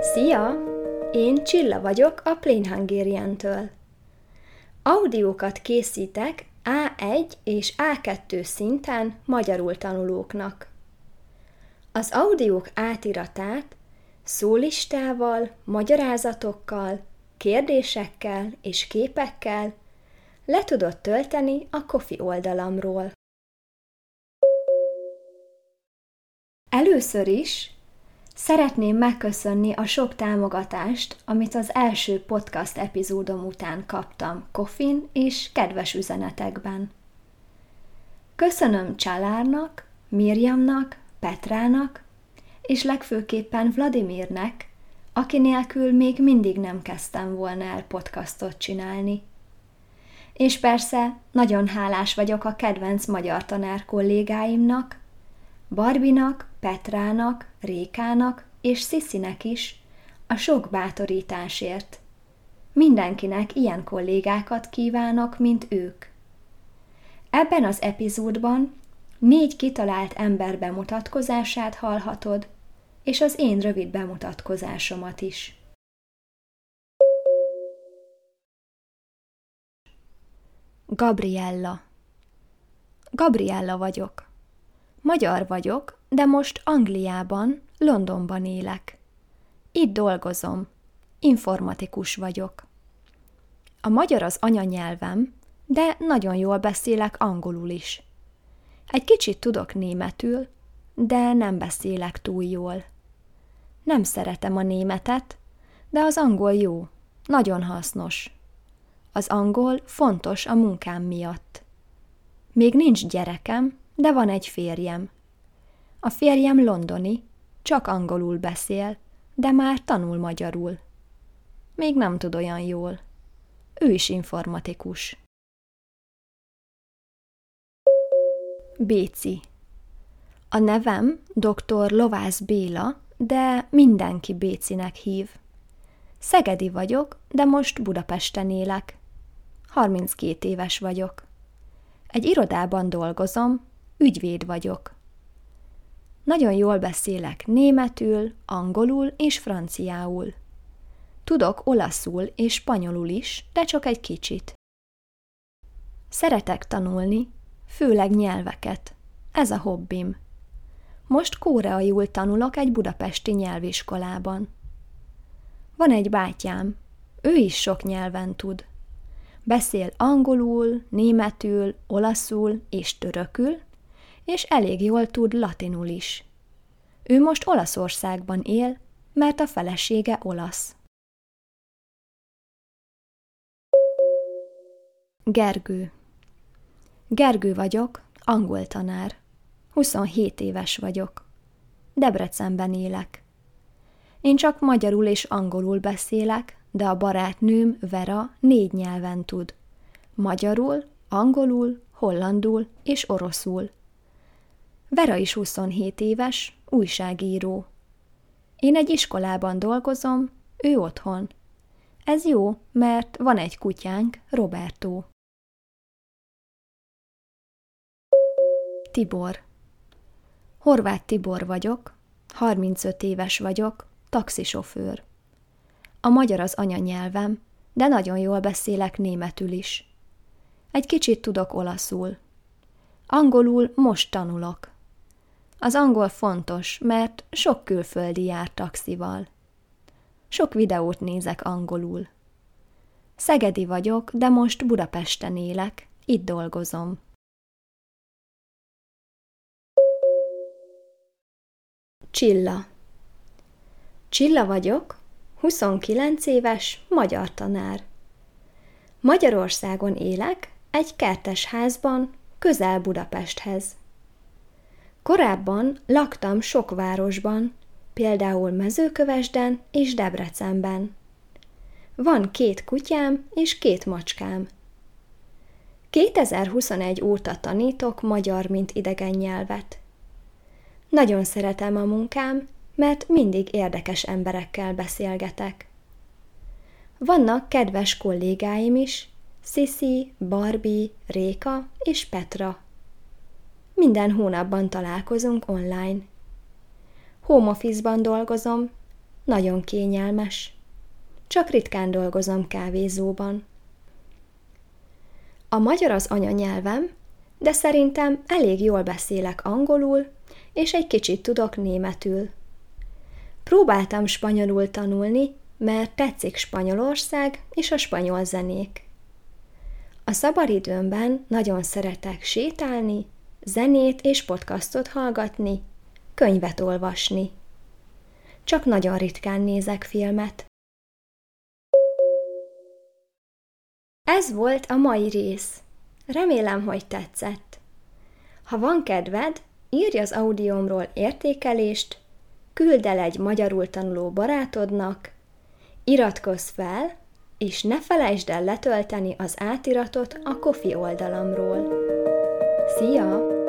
Szia! Én Csilla vagyok a Plain Hungarian-től. Audiókat készítek A1 és A2 szinten magyarul tanulóknak. Az audiók átiratát szólistával, magyarázatokkal, kérdésekkel és képekkel le tudod tölteni a Kofi oldalamról. Először is szeretném megköszönni a sok támogatást, amit az első podcast epizódom után kaptam Kofin és kedves üzenetekben. Köszönöm Csalárnak, Mirjamnak, Petrának, és legfőképpen Vladimirnek, aki nélkül még mindig nem kezdtem volna el podcastot csinálni. És persze nagyon hálás vagyok a kedvenc magyar tanár kollégáimnak, Barbinak, Petrának, Rékának és Sziszinek is a sok bátorításért. Mindenkinek ilyen kollégákat kívánok, mint ők. Ebben az epizódban négy kitalált ember bemutatkozását hallhatod, és az én rövid bemutatkozásomat is. Gabriella Gabriella vagyok. Magyar vagyok, de most Angliában, Londonban élek. Itt dolgozom. Informatikus vagyok. A magyar az anyanyelvem, de nagyon jól beszélek angolul is. Egy kicsit tudok németül, de nem beszélek túl jól. Nem szeretem a németet, de az angol jó, nagyon hasznos. Az angol fontos a munkám miatt. Még nincs gyerekem, de van egy férjem. A férjem londoni, csak angolul beszél, de már tanul magyarul. Még nem tud olyan jól. Ő is informatikus. Béci A nevem dr. Lovász Béla, de mindenki Bécinek hív. Szegedi vagyok, de most Budapesten élek. 32 éves vagyok. Egy irodában dolgozom, ügyvéd vagyok. Nagyon jól beszélek németül, angolul és franciául. Tudok olaszul és spanyolul is, de csak egy kicsit. Szeretek tanulni, főleg nyelveket. Ez a hobbim. Most koreaiul tanulok egy budapesti nyelviskolában. Van egy bátyám, ő is sok nyelven tud. Beszél angolul, németül, olaszul és törökül, és elég jól tud latinul is. Ő most Olaszországban él, mert a felesége olasz. Gergő Gergő vagyok, angol tanár. 27 éves vagyok. Debrecenben élek. Én csak magyarul és angolul beszélek, de a barátnőm Vera négy nyelven tud. Magyarul, angolul, hollandul és oroszul. Vera is 27 éves, újságíró. Én egy iskolában dolgozom, ő otthon. Ez jó, mert van egy kutyánk, Roberto. Tibor Horváth Tibor vagyok, 35 éves vagyok, taxisofőr. A magyar az anyanyelvem, de nagyon jól beszélek németül is. Egy kicsit tudok olaszul. Angolul most tanulok. Az angol fontos, mert sok külföldi jár taxival. Sok videót nézek angolul. Szegedi vagyok, de most Budapesten élek, itt dolgozom. Csilla Csilla vagyok, 29 éves, magyar tanár. Magyarországon élek, egy kertes házban, közel Budapesthez. Korábban laktam sok városban, például Mezőkövesden és Debrecenben. Van két kutyám és két macskám. 2021 óta tanítok magyar, mint idegen nyelvet. Nagyon szeretem a munkám, mert mindig érdekes emberekkel beszélgetek. Vannak kedves kollégáim is, Sisi, Barbie, Réka és Petra. Minden hónapban találkozunk online. Home office-ban dolgozom, nagyon kényelmes. Csak ritkán dolgozom kávézóban. A magyar az anyanyelvem, de szerintem elég jól beszélek angolul, és egy kicsit tudok németül. Próbáltam spanyolul tanulni, mert tetszik Spanyolország és a spanyol zenék. A szabadidőmben nagyon szeretek sétálni, zenét és podcastot hallgatni, könyvet olvasni. Csak nagyon ritkán nézek filmet. Ez volt a mai rész. Remélem, hogy tetszett. Ha van kedved, írj az audiómról értékelést, küld el egy magyarul tanuló barátodnak, iratkozz fel, és ne felejtsd el letölteni az átiratot a Kofi oldalamról. See ya!